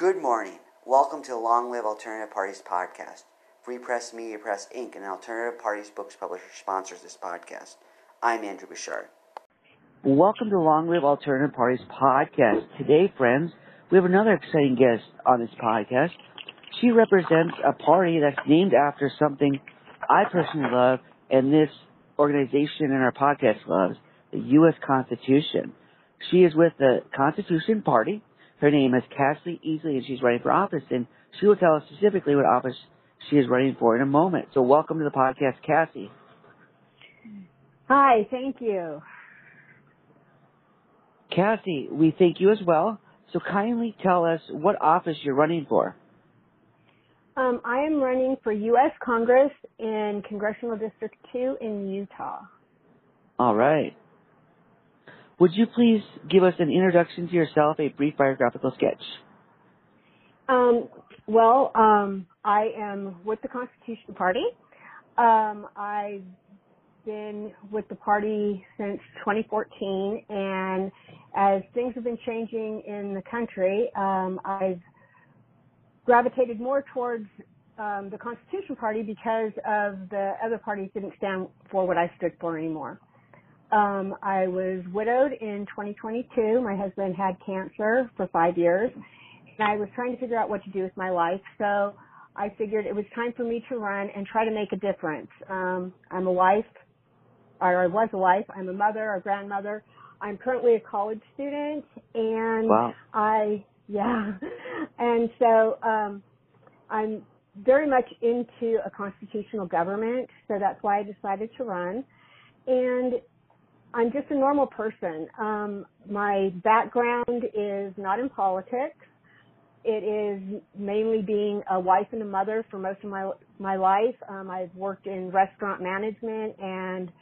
Good morning. Welcome to the Long Live Alternative Parties podcast. Free Press Media Press Inc., an alternative parties books publisher, sponsors this podcast. I'm Andrew Bouchard. Welcome to Long Live Alternative Parties podcast. Today, friends, we have another exciting guest on this podcast. She represents a party that's named after something I personally love and this organization and our podcast loves, the U.S. Constitution. She is with the Constitution Party. Her name is Cassie Easley and she's running for office and she will tell us specifically what office she is running for in a moment. So welcome to the podcast, Cassie. Hi, thank you. Cassie, we thank you as well. So kindly tell us what office you're running for. Um, I am running for U.S. Congress in Congressional District 2 in Utah. All right. Would you please give us an introduction to yourself, a brief biographical sketch? Um, well, um, I am with the Constitution Party. Um, I've been with the party since 2014, and as things have been changing in the country, um, I've gravitated more towards um, the Constitution Party because of the other parties didn't stand for what I stood for anymore. Um, I was widowed in 2022. My husband had cancer for five years, and I was trying to figure out what to do with my life. So I figured it was time for me to run and try to make a difference. Um, I'm a wife, or I was a wife. I'm a mother, a grandmother. I'm currently a college student, and Wow. I yeah, and so um, I'm very much into a constitutional government. So that's why I decided to run, and I'm just a normal person. Um, my background is not in politics. It is mainly being a wife and a mother for most of my my life. Um, I've worked in restaurant management and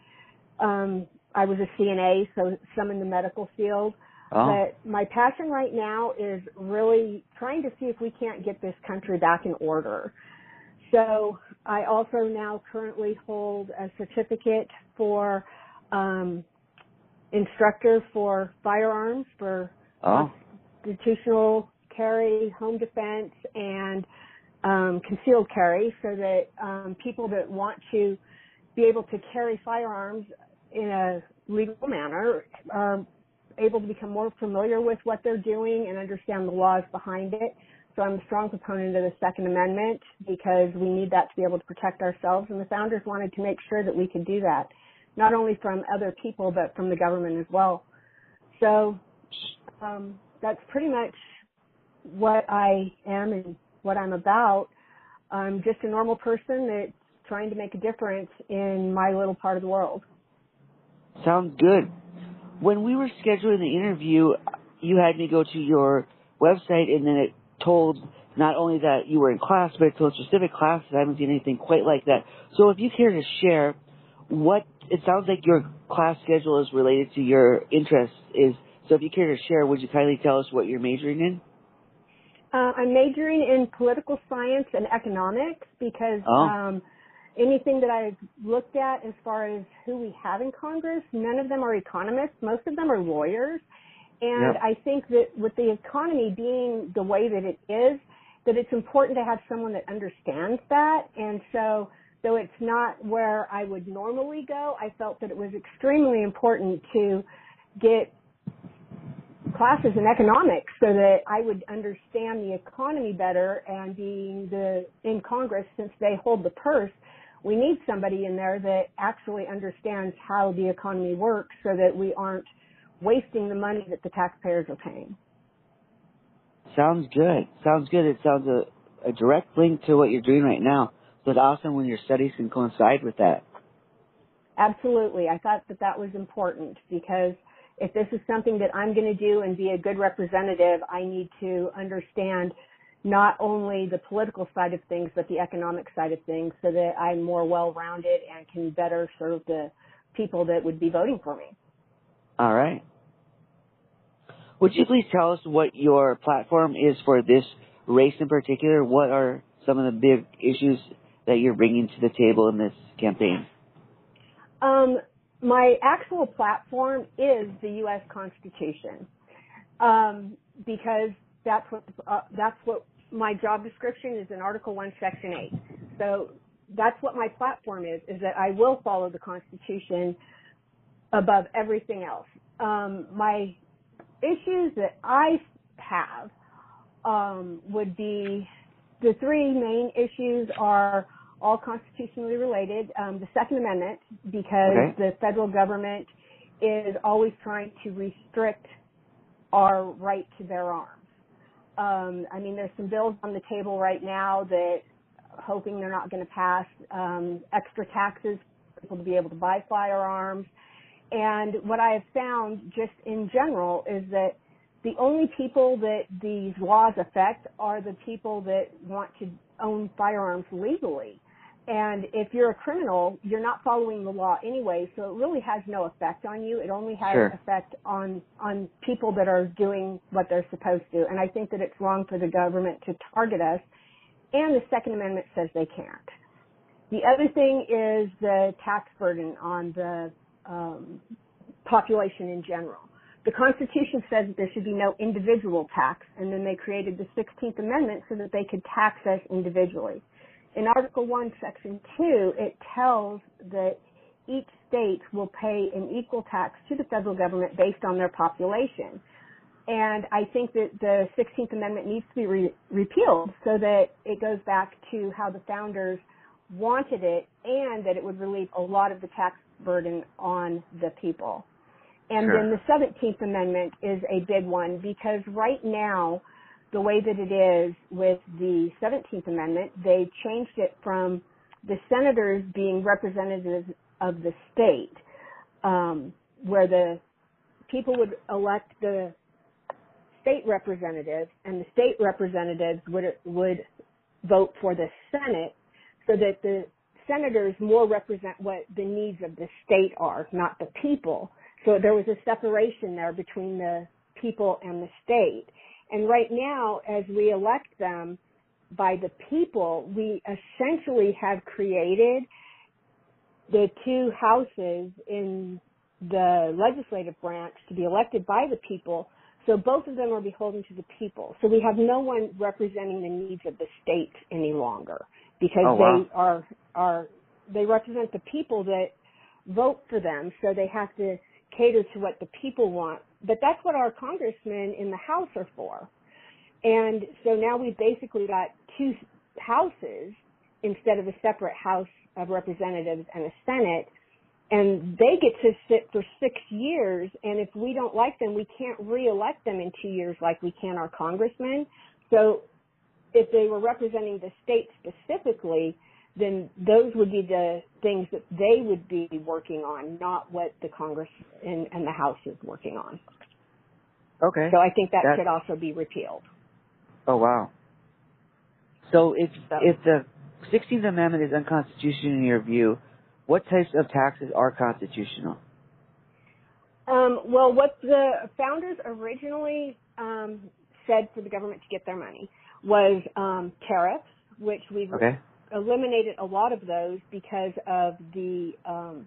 um, I was a CNA, so some in the medical field. Oh, But my passion right now is really trying to see if we can't get this country back in order. So I also now currently hold a certificate for um, instructor for firearms for oh, constitutional carry, home defense, and um, concealed carry, so that um, people that want to be able to carry firearms in a legal manner are able to become more familiar with what they're doing and understand the laws behind it. So I'm a strong proponent of the Second Amendment because we need that to be able to protect ourselves, and the founders wanted to make sure that we could do that, not only from other people but from the government as well. So um, that's pretty much what I am and what I'm about. I'm just a normal person that's trying to make a difference in my little part of the world. sounds good. When we were scheduling the interview, you had me go to your website and then it told not only that you were in class, but it told specific classes. I haven't seen anything quite like that. So if you care to share what, it sounds like your class schedule is related to your interests is, so if you care to share, would you kindly tell us what you're majoring in? Uh, I'm majoring in political science and economics because Oh. um, anything that I've looked at as far as who we have in Congress, none of them are economists. Most of them are lawyers. And. I think that with the economy being the way that it is, that it's important to have someone that understands that. And so, though it's not where I would normally go, I felt that it was extremely important to get classes in economics so that I would understand the economy better and being the in Congress since they hold the purse we need somebody in there that actually understands how the economy works so that we aren't wasting the money that the taxpayers are paying. Sounds good. Sounds good. It sounds a, a direct link to what you're doing right now. It's awesome when your studies can coincide with that. Absolutely. I thought that that was important because if this is something that I'm going to do and be a good representative, I need to understand not only the political side of things, but the economic side of things so that I'm more well-rounded and can better serve the people that would be voting for me. All right. Would you please tell us what your platform is for this race in particular? What are some of the big issues that you're bringing to the table in this campaign? Um, my actual platform is the U.S. Constitution um, because that's what uh, that's what my job description is in Article One, Section Eight. So that's what my platform is: is that I will follow the Constitution above everything else. Um, my issues that I have um, would be the three main issues are all constitutionally related. Um, the Second Amendment, because Okay. the federal government is always trying to restrict our right to bear arms. Um, I mean, there's some bills on the table right now that hoping they're not going to pass um, extra taxes for people to be able to buy firearms. And what I have found just in general is that the only people that these laws affect are the people that want to own firearms legally. And if you're a criminal, you're not following the law anyway, so it really has no effect on you. It only has Sure. effect on on people that are doing what they're supposed to. And I think that it's wrong for the government to target us. And the Second Amendment says they can't. The other thing is the tax burden on the um, population in general. The Constitution says that there should be no individual tax, and then they created the 16th Amendment so that they could tax us individually. In Article 1, Section 2, it tells that each state will pay an equal tax to the federal government based on their population. And I think that the 16th Amendment needs to be re- repealed so that it goes back to how the founders wanted it and that it would relieve a lot of the tax burden on the people. And Sure. then the 17th Amendment is a big one because right now, the way that it is with the 17th Amendment, they changed it from the senators being representatives of the state, um, where the people would elect the state representatives and the state representatives would would vote for the Senate so that the senators more represent what the needs of the state are, not the people. So there was a separation there between the people and the state. And right now, as we elect them by the people, we essentially have created the two houses in the legislative branch to be elected by the people. So both of them are beholden to the people. So we have no one representing the needs of the state any longer because Oh, wow. they are are they represent the people that vote for them. So they have to cater to what the people want. But that's what our congressmen in the House are for. And so now we've basically got two houses instead of a separate House of Representatives and a Senate. And they get to sit for six years. And if we don't like them, we can't re-elect them in two years like we can our congressmen. So if they were representing the state specifically, then those would be the things that they would be working on, not what the Congress and, and the House is working on. Okay. So I think that That- should also be repealed. Oh wow. So if So- if the Sixteenth Amendment is unconstitutional in your view, what types of taxes are constitutional? Um, well, what the founders originally um, said for the government to get their money was um, tariffs, which we've Okay. Eliminated a lot of those because of the um,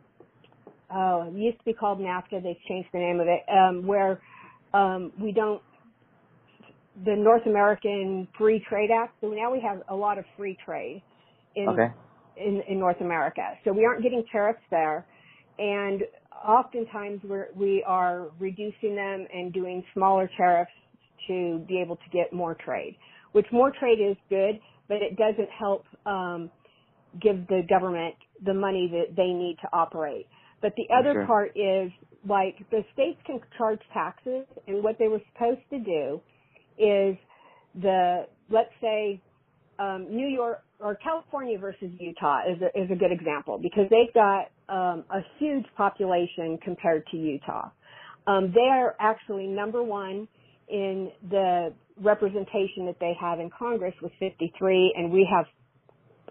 oh, it used to be called NAFTA. They've changed the name of it, um, where um, we don't the North American Free Trade Act. So now we have a lot of free trade in Okay. in, in North America. So we aren't getting tariffs there. And oftentimes we're, we are reducing them and doing smaller tariffs to be able to get more trade, which more trade is good, but it doesn't help, um, give the government the money that they need to operate. But the other Sure. part is like the states can charge taxes and what they were supposed to do is the, let's say, um, New York or California versus Utah is a, is a good example because they've got um, a huge population compared to Utah. Um, they are actually number one in the representation that they have in Congress with 53, and we have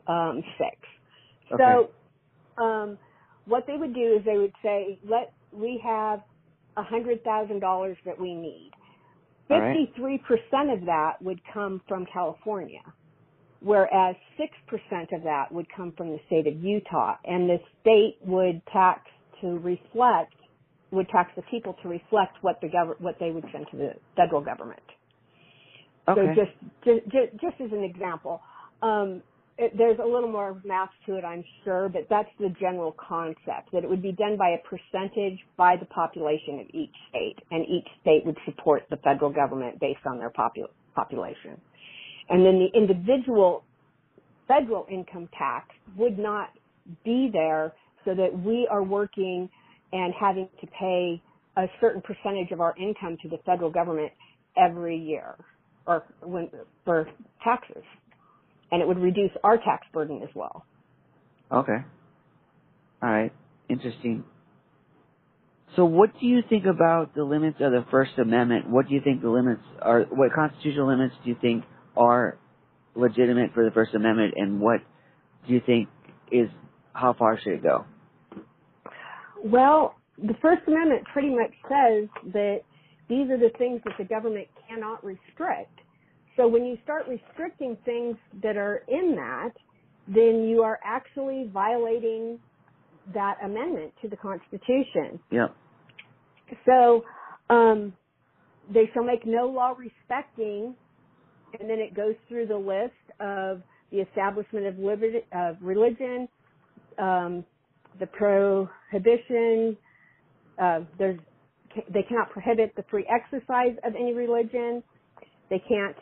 um, six. Okay. So, um, what they would do is they would say, "Let we have a hundred thousand dollars that we need." Fifty-three percent of that would come from California, whereas six percent of that would come from the state of Utah, and the state would tax to reflect would tax the people to reflect what the gov- what they would send to the federal government. Okay. So just, just, just, just as an example, um, it, there's a little more math to it, I'm sure, but that's the general concept, that it would be done by a percentage by the population of each state, and each state would support the federal government based on their popu- population. And then the individual federal income tax would not be there so that we are working and having to pay a certain percentage of our income to the federal government every year or when, for taxes and it would reduce our tax burden as well. Okay. All right. Interesting. So what do you think about the limits of the First Amendment? What do you think the limits are, what constitutional limits do you think are legitimate for the First Amendment and what do you think is, how far should it go? Well, the First Amendment pretty much says that these are the things that the government cannot restrict. So when you start restricting things that are in that, then you are actually violating that amendment to the Constitution. Yep. So um, they shall make no law respecting, and then it goes through the list of the establishment of, liberty, of religion, um, the prohibition. Uh, there's they cannot prohibit the free exercise of any religion. They can't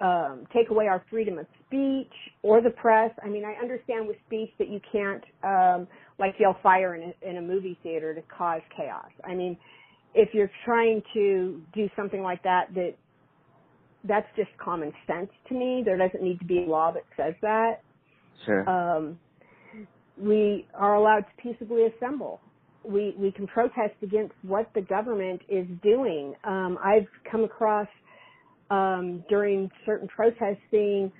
um, take away our freedom of speech or the press. I mean, I understand with speech that you can't um, like yell fire in a, in a movie theater to cause chaos. I mean, if you're trying to do something like that, that that's just common sense to me. There doesn't need to be a law that says that. Sure. Um, we are allowed to peaceably assemble. We we can protest against what the government is doing. Um, I've come across um, during certain protesting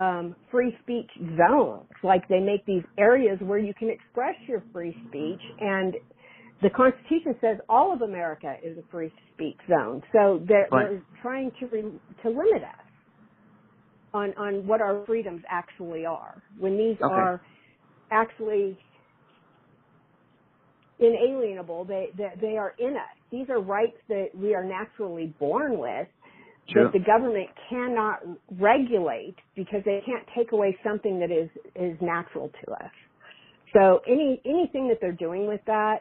um, free speech zones. Like they make these areas where you can express your free speech, and the Constitution says all of America is a free speech zone. So they're, Right. they're trying to re, to limit us on on what our freedoms actually are. When these Okay. are actually inalienable, they, they they are in us. These are rights that we are naturally born with. That the government cannot regulate because they can't take away something that is is natural to us. So any anything that they're doing with that,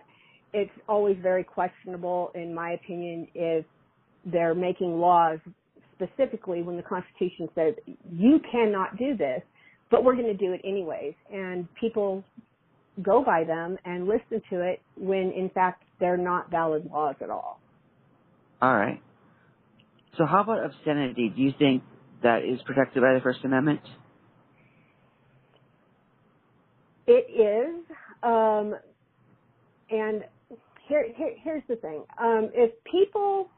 it's always very questionable in my opinion if they're making laws specifically when the Constitution says you cannot do this, but we're going to do it anyways, and people go by them and listen to it when in fact they're not valid laws at all. All right. So how about obscenity? Do you think that is protected by the First Amendment? It is, um, and here, here, here's the thing: um, if people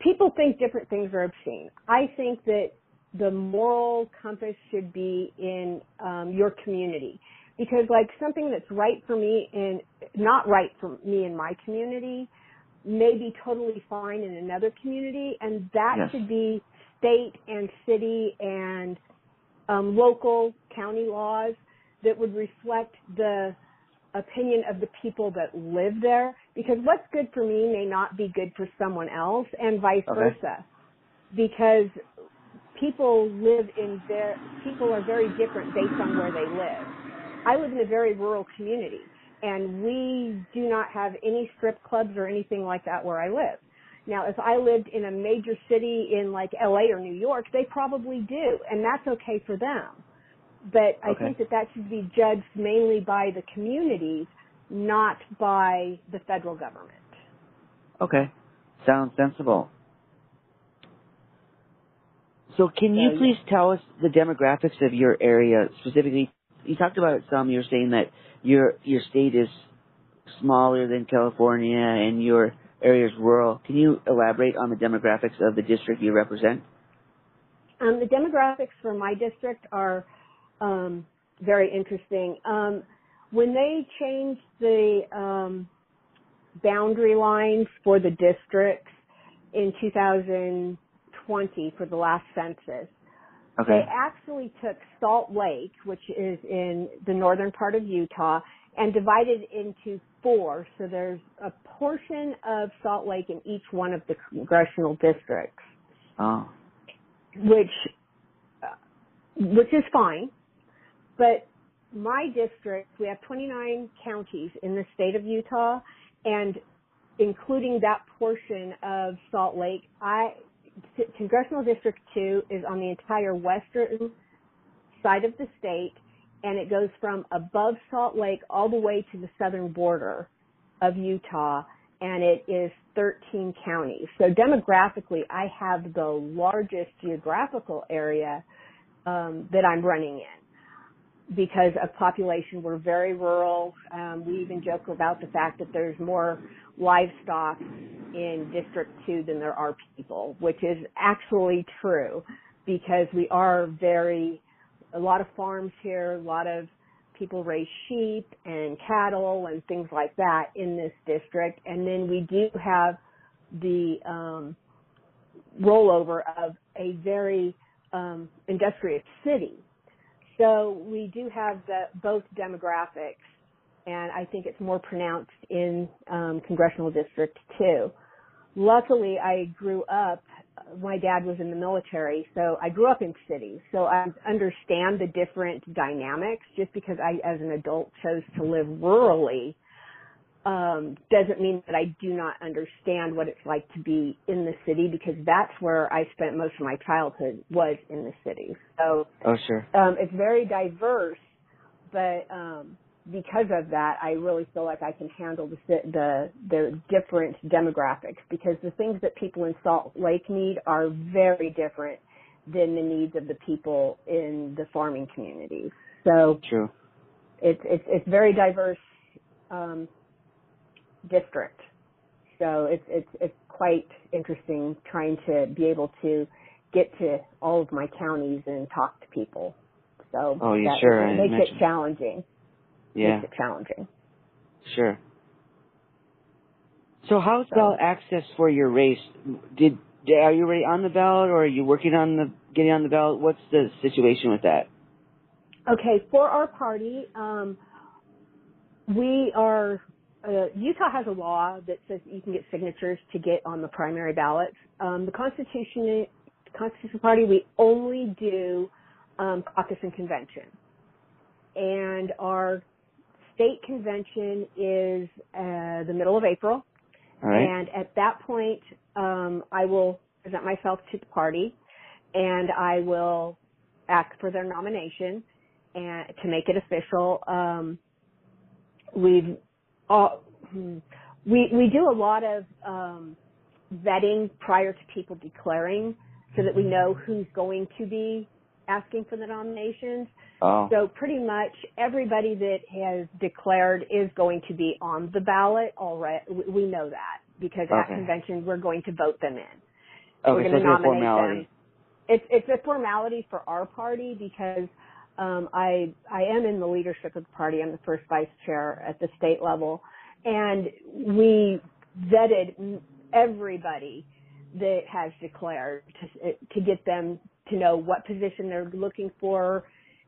people think different things are obscene, I think that the moral compass should be in um, your community because, like, something that's right for me and not right for me in my community may be totally fine in another community, and that Yes. should be state and city and um, local county laws that would reflect the opinion of the people that live there. Because what's good for me may not be good for someone else, and vice Okay. versa. Because people live in their people are very different based on where they live. I live in a very rural community and we do not have any strip clubs or anything like that where I live. Now, if I lived in a major city in like LA or New York, they probably do, and that's okay for them. But I Okay. think that that should be judged mainly by the communities, not by the federal government. Okay. Sounds sensible. So can you please tell us the demographics of your area specifically? You talked about it some. You're saying that your your state is smaller than California and your area is rural. Can you elaborate on the demographics of the district you represent? Um, the demographics for my district are um, very interesting. Um, when they changed the um, boundary lines for the districts in 2020 for the last census, Okay. they actually took Salt Lake, which is in the northern part of Utah, and divided it into four. So there's a portion of Salt Lake in each one of the congressional districts, Oh. which uh, which is fine. But my district, we have 29 counties in the state of Utah, and including that portion of Salt Lake, I congressional district two is on the entire western side of the state, and it goes from above Salt Lake all the way to the southern border of Utah, and it is 13 counties. So demographically, I have the largest geographical area um, that I'm running in because of population. We're very rural. Um, we even joke about the fact that there's more livestock in District 2 than there are people, which is actually true because we are very, a lot of farms here, a lot of people raise sheep and cattle and things like that in this district. And then we do have the um, rollover of a very um, industrious city. So we do have the, both demographics, and I think it's more pronounced in um, congressional district two. Luckily, I grew up. My dad was in the military, so I grew up in cities. So I understand the different dynamics. Just because I, as an adult, chose to live rurally um, doesn't mean that I do not understand what it's like to be in the city because that's where I spent most of my childhood was in the city. So Oh, sure. um, it's very diverse, but um, because of that, I really feel like I can handle the the the different demographics because the things that people in Salt Lake need are very different than the needs of the people in the farming communities. So True. it's it's it's very diverse um, district. So it's it's it's quite interesting trying to be able to get to all of my counties and talk to people. So Oh, yeah, that- sure, it makes imagine. it challenging. Yeah. Makes it challenging. Sure. So how's So- ballot access for your race? Did are you already on the ballot, or are you working on the getting on the ballot? What's the situation with that? Okay, for our party, um, we are. Uh, Utah has a law that says you can get signatures to get on the primary ballot. Um, the Constitution, Constitution Party, we only do um, caucus and convention, and our state convention is uh, the middle of April. All right. And at that point, um, I will present myself to the party, and I will ask for their nomination and to make it official. Um, we've all, hmm, we we do a lot of um, vetting prior to people declaring, so that we know who's going to be asking for the nominations. oh. So pretty much everybody that has declared is going to be on the ballot already. We know that because at Okay. convention we're going to vote them in. we're going so to nominate formality. them. It's it's a formality for our party because um, I I am in the leadership of the party. I'm the first vice chair at the state level, and we vetted everybody that has declared to to get them to know what position they're looking for,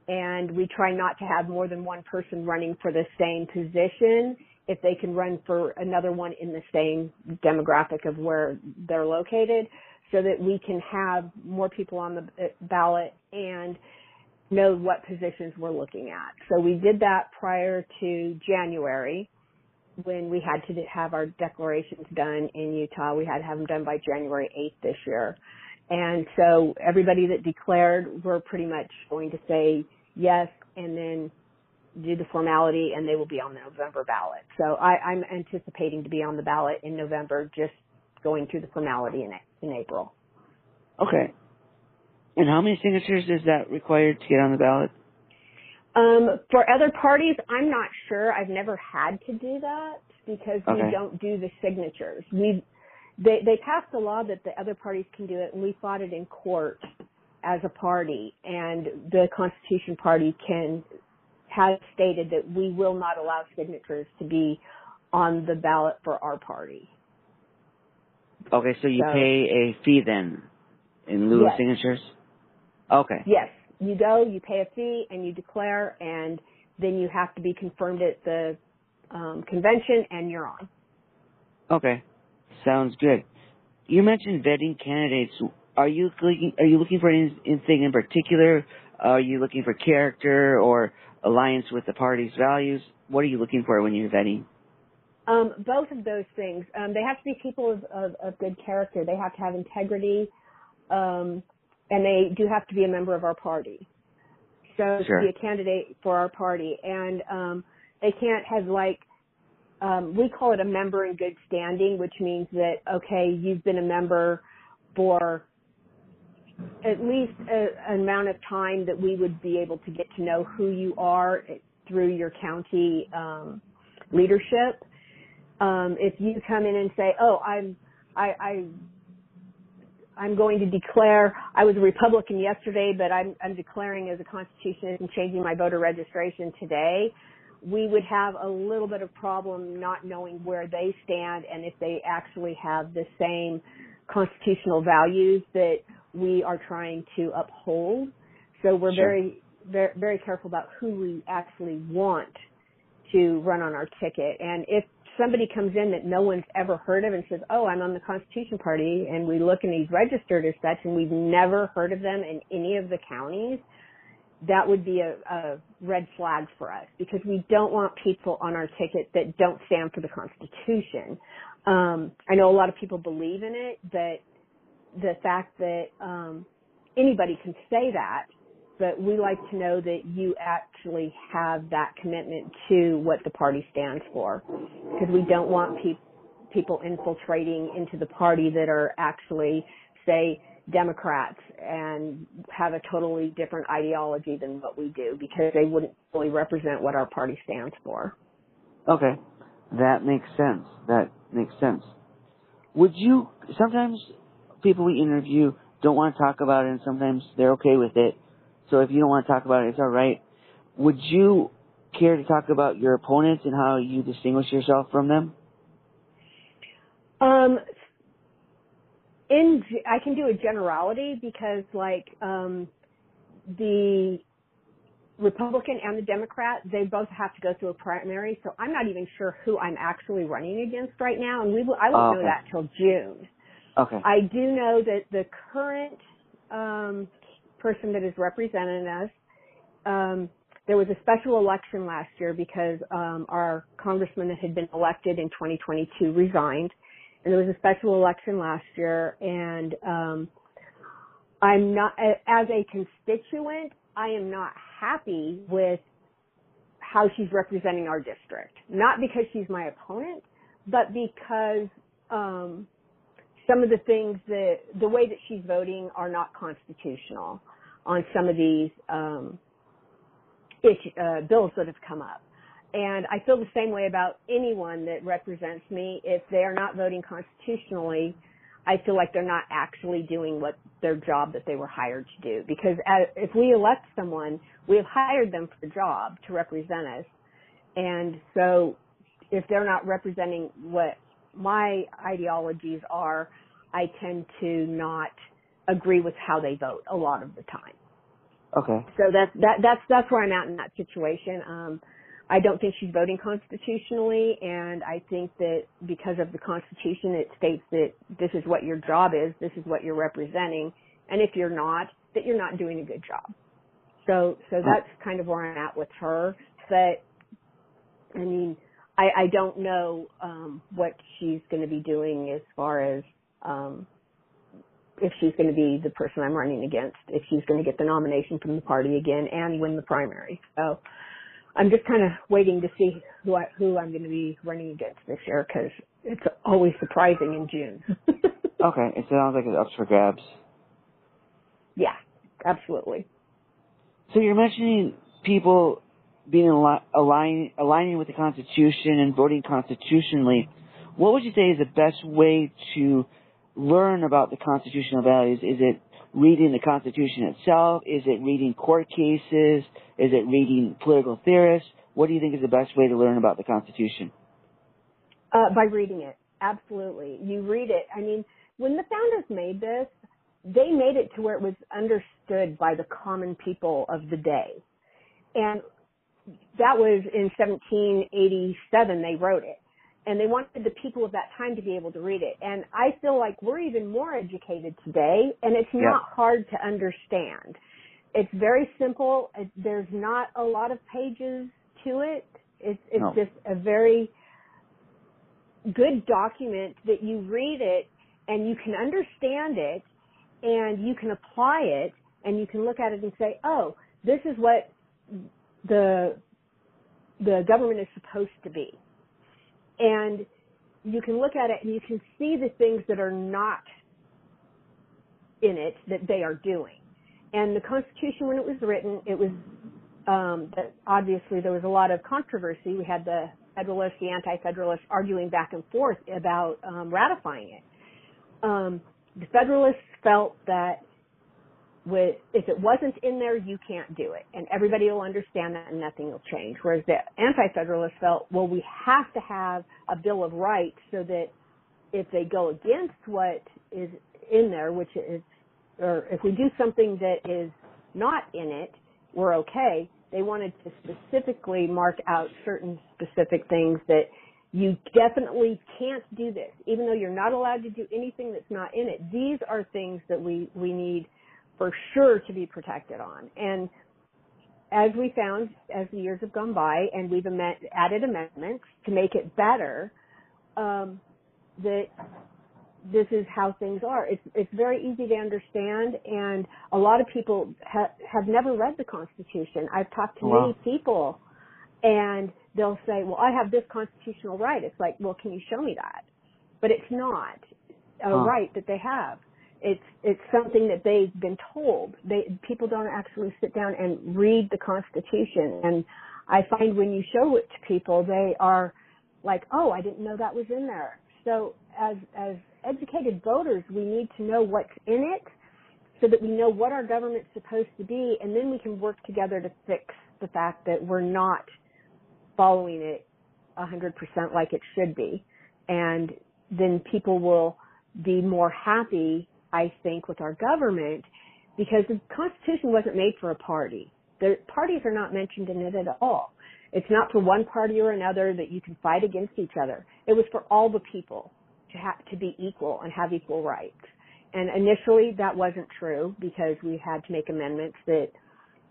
and we try not to have more than one person running for the same position if they can run for another one in the same demographic of where they're located so that we can have more people on the ballot. And know what positions we're looking at. So we did that prior to January when we had to have our declarations done in Utah. We had to have them done by January 8th this year. And so everybody that declared, we're pretty much going to say yes and then do the formality and they will be on the November ballot. So I, I'm anticipating to be on the ballot in November, just going through the formality in, in April. Okay. And how many signatures is that required to get on the ballot? Um, for other parties, I'm not sure. I've never had to do that because Okay. we don't do the signatures. We they they passed a law that the other parties can do it, and we fought it in court as a party. And the Constitution Party can has stated that we will not allow signatures to be on the ballot for our party. Okay, so you So- pay a fee then in lieu of signatures? Okay. Yes, you go, you pay a fee, and you declare, and then you have to be confirmed at the um, convention, and you're on. Okay, sounds good. You mentioned vetting candidates. Are you looking? Are you looking for anything in particular? Are you looking for character or alliance with the party's values? What are you looking for when you're vetting? Um, both of those things. Um, they have to be people of, of, of, good character. They have to have integrity, um, and they do have to be a member of our party. So sure. to be a candidate for our party, and um, they can't have like um, we call it a member in good standing, which means that okay, you've been a member for at least a, an amount of time that we would be able to get to know who you are through your county um, leadership. Um, if you come in and say, "Oh, I'm I, I I'm going to declare I was a Republican yesterday, but I'm I'm declaring as a constitutionalist and changing my voter registration today," we would have a little bit of problem not knowing where they stand and if they actually have the same constitutional values that we are trying to uphold. So we're sure. very, very, very careful about who we actually want to run on our ticket. And if somebody comes in that no one's ever heard of and says, "Oh, I'm on the Constitution Party," and we look and he's registered as such, and we've never heard of them in any of the counties, that would be a, a red flag for us because we don't want people on our ticket that don't stand for the Constitution. Um, I know a lot of people believe in it, but the fact that um, anybody can say that, but we like to know that you actually have that commitment to what the party stands for, because we don't want pe- people infiltrating into the party that are actually, say, Democrats and have a totally different ideology than what we do, because they wouldn't fully represent what our party stands for. Okay, that makes sense. That makes sense. Would you sometimes people we interview don't want to talk about it, and sometimes they're okay with it. So if you don't want to talk about it, it's all right. Would you care to talk about your opponents and how you distinguish yourself from them? Um, in I can do a generality because like um, the Republican and the Democrat, they both have to go through a primary. So I'm not even sure who I'm actually running against right now, and we will, I won't oh, okay. know that till June. Okay. I do know that the current um, person that is representing us, um, there was a special election last year because um, our congressman that had been elected in 2022 resigned, and there was a special election last year. And um, I'm not, as a constituent, I am not happy with how she's representing our district. Not because she's my opponent, but because um, some of the things that the way that she's voting are not constitutional on some of these um, uh, bills that have come up. And I feel the same way about anyone that represents me. If they are not voting constitutionally, I feel like they're not actually doing what their job that they were hired to do. Because as, if we elect someone, we have hired them for the job to represent us. And so if they're not representing what my ideologies are, I tend to not agree with how they vote a lot of the time. Okay. So that's that that's that's where I'm at in that situation. Um, I don't think she's voting constitutionally, and I think that because of the Constitution, it states that this is what your job is, this is what you're representing, and if you're not, that you're not doing a good job. So so that's kind of where I'm at with her. But I mean, I, I don't know um, what she's going to be doing as far as um, if she's going to be the person I'm running against, if she's going to get the nomination from the party again and win the primary. So I'm just kind of waiting to see who I, who I'm going to be running against this year because it's always surprising in June. okay, it sounds like it's up for grabs. Yeah, absolutely. So you're mentioning people being align, aligning with the Constitution and voting constitutionally, what would you say is the best way to learn about the constitutional values? Is it reading the Constitution itself? Is it reading court cases? Is it reading political theorists? What do you think is the best way to learn about the Constitution? Uh, by reading it. Absolutely. You read it. I mean, when the founders made this, they made it to where it was understood by the common people of the day. And that was in 1787 they wrote it. And they wanted the people of that time to be able to read it. And I feel like we're even more educated today, and it's not hard to understand. It's very simple. There's not a lot of pages to it. It's, it's No. just a very good document that you read it and you can understand it and you can apply it and you can look at it and say, oh, this is what the the government is supposed to be. And you can look at it and you can see the things that are not in it that they are doing. And the Constitution, when it was written, it was um, that obviously there was a lot of controversy. We had the Federalists, the Anti-Federalists arguing back and forth about um, ratifying it. Um, the Federalists felt that with, if it wasn't in there, you can't do it, and everybody will understand that, and nothing will change. Whereas the Anti-Federalists felt, well, we have to have a Bill of Rights so that if they go against what is in there, which is, or if we do something that is not in it, we're okay. They wanted to specifically mark out certain specific things that you definitely can't do this, even though you're not allowed to do anything that's not in it. These are things that we, we need for sure to be protected on. And as we found as the years have gone by and we've amend, added amendments to make it better, um, that this is how things are. It's it's very easy to understand, and a lot of people ha- have never read the Constitution. I've talked to Wow. many people, and they'll say, "Well, I have this constitutional right." It's like, "Well, can you show me that?" But it's not a Huh. right that they have. It's it's something that they've been told. They people don't actually sit down and read the Constitution, and I find when you show it to people, they are like, "Oh, I didn't know that was in there." So as as educated voters, we need to know what's in it so that we know what our government's supposed to be and then we can work together to fix the fact that we're not following it 100% like it should be. And then people will be more happy, I think, with our government because the Constitution wasn't made for a party. The parties are not mentioned in it at all. It's not for one party or another that you can fight against each other. It was for all the people to have to be equal and have equal rights. And initially that wasn't true because we had to make amendments that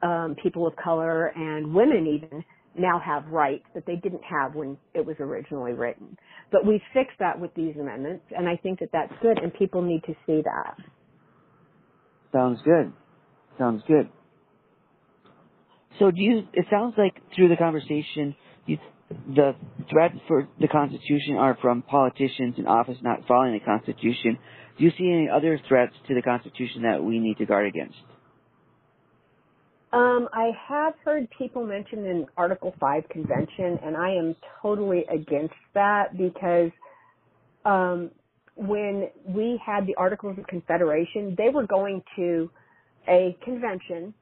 um, people of color and women even now have rights that they didn't have when it was originally written. But we fixed that with these amendments, and I think that that's good, and people need to see that. Sounds good. Sounds good. So do you, it sounds like through the conversation, you, the threats for the Constitution are from politicians in office not following the Constitution. Do you see any other threats to the Constitution that we need to guard against? Um, I have heard people mention an Article 5 convention, and I am totally against that because um, when we had the Articles of Confederation, they were going to a convention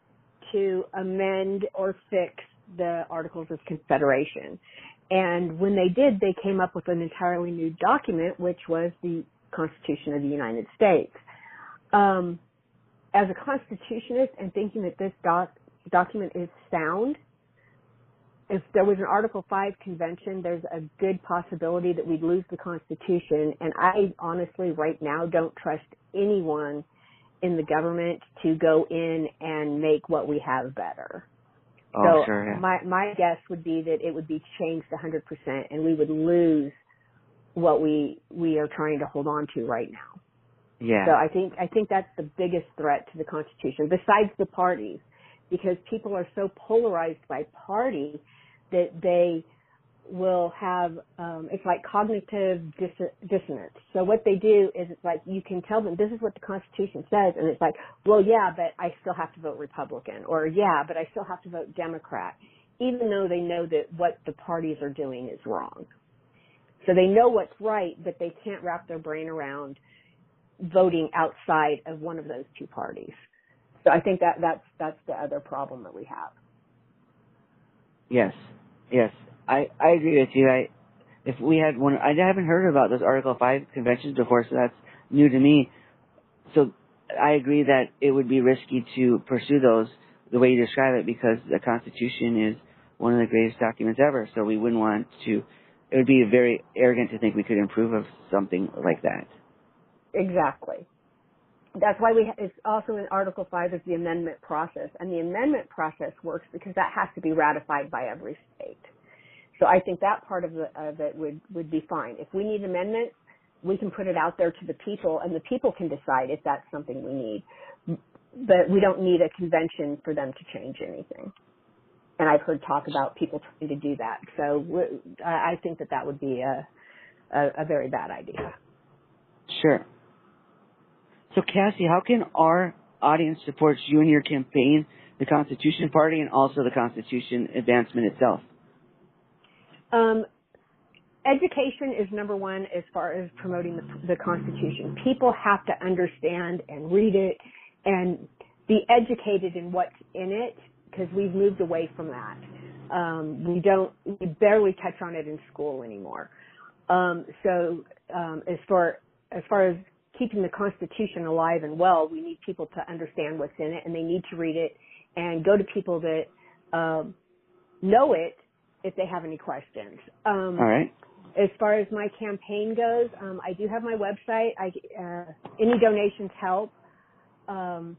to amend or fix the Articles of Confederation. And when they did, they came up with an entirely new document, which was the Constitution of the United States. Um, as a constitutionist and thinking that this doc- document is sound, if there was an Article 5 convention, there's a good possibility that we'd lose the Constitution. And I honestly, right now, don't trust anyone in the government to go in and make what we have better. Oh, so sure, yeah. my my guess would be that it would be changed 100%, and we would lose what we we are trying to hold on to right now. yeah. So I think I think that's the biggest threat to the Constitution, besides the parties, because people are so polarized by party that they will have um, it's like cognitive dis- dissonance. So what they do is it's like you can tell them this is what the Constitution says, and it's like, well, yeah, but I still have to vote Republican, or yeah, but I still have to vote Democrat, even though they know that what the parties are doing is wrong. So they know what's right, but they can't wrap their brain around voting outside of one of those two parties. So I think that that's that's the other problem that we have. Yes, yes, I I agree with you. I if we had one, I haven't heard about those Article Five conventions before, so that's new to me. So I agree that it would be risky to pursue those the way you describe it because the Constitution is one of the greatest documents ever. So we wouldn't want to it would be very arrogant to think we could improve of something like that. Exactly. That's why we, it's also in Article 5 is the amendment process. And the amendment process works because that has to be ratified by every state. So I think that part of, the, of it would, would be fine. If we need amendments, we can put it out there to the people and the people can decide if that's something we need. But we don't need a convention for them to change anything. And I've heard talk about people trying to do that. So I think that that would be a, a, a very bad idea. Sure. So Cassie, how can our audience support you and your campaign, the Constitution Party, and also the Constitution advancement itself? Um, education is number one as far as promoting the, the Constitution. People have to understand and read it and be educated in what's in it because we've moved away from that. Um, we don't, we barely touch on it in school anymore. Um, so um, as far as far as keeping the Constitution alive and well, we need people to understand what's in it, and they need to read it and go to people that um, know it if they have any questions. Um, All right. As far as my campaign goes, um, I do have my website. I, uh, any donations help. Um,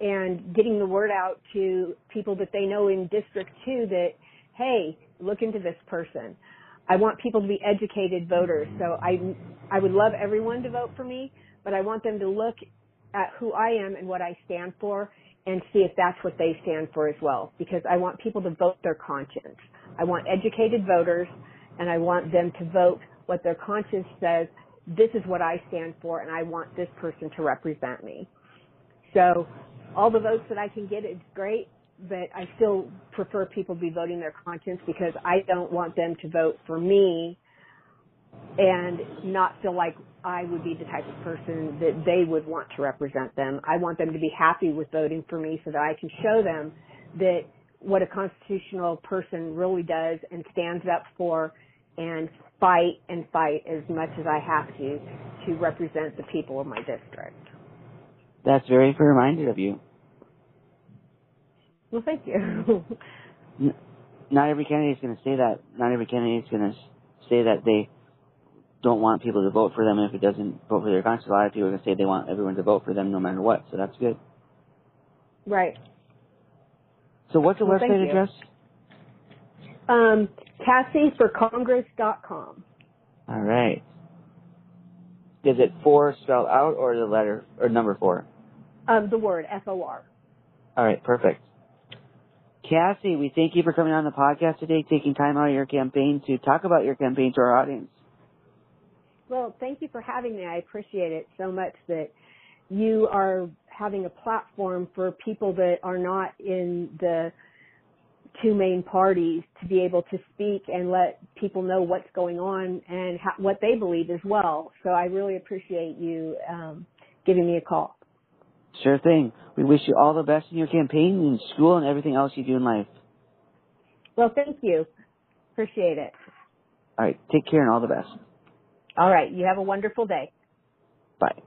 and getting the word out to people that they know in District 2 that, hey, look into this person. I want people to be educated voters. So I, I would love everyone to vote for me, but I want them to look at who I am and what I stand for and see if that's what they stand for as well. Because I want people to vote their conscience. I want educated voters and I want them to vote what their conscience says. This is what I stand for and I want this person to represent me. So all the votes that I can get is great, but I still prefer people be voting their conscience because I don't want them to vote for me and not feel like I would be the type of person that they would want to represent them. I want them to be happy with voting for me so that I can show them that what a constitutional person really does and stands up for and fight and fight as much as I have to to represent the people of my district. That's very fair-minded of you. Well, thank you. Not every candidate is going to say that. Not every candidate is going to say that they don't want people to vote for them if it doesn't vote for their conscience. A lot of people are going to say they want everyone to vote for them no matter what. So that's good. Right. So what's the well, website address? Um, CassieForCongress.com. All right. Is it four spelled out or the letter or number four? Um, the word F O R. All right, perfect. Cassie, we thank you for coming on the podcast today, taking time out of your campaign to talk about your campaign to our audience. Well, thank you for having me. I appreciate it so much that you are having a platform for people that are not in the two main parties to be able to speak and let people know what's going on and what they believe as well. So I really appreciate you um, giving me a call. Sure thing. We wish you all the best in your campaign, in school, and everything else you do in life. Well, thank you. Appreciate it. All right. Take care and all the best. All right. You have a wonderful day. Bye.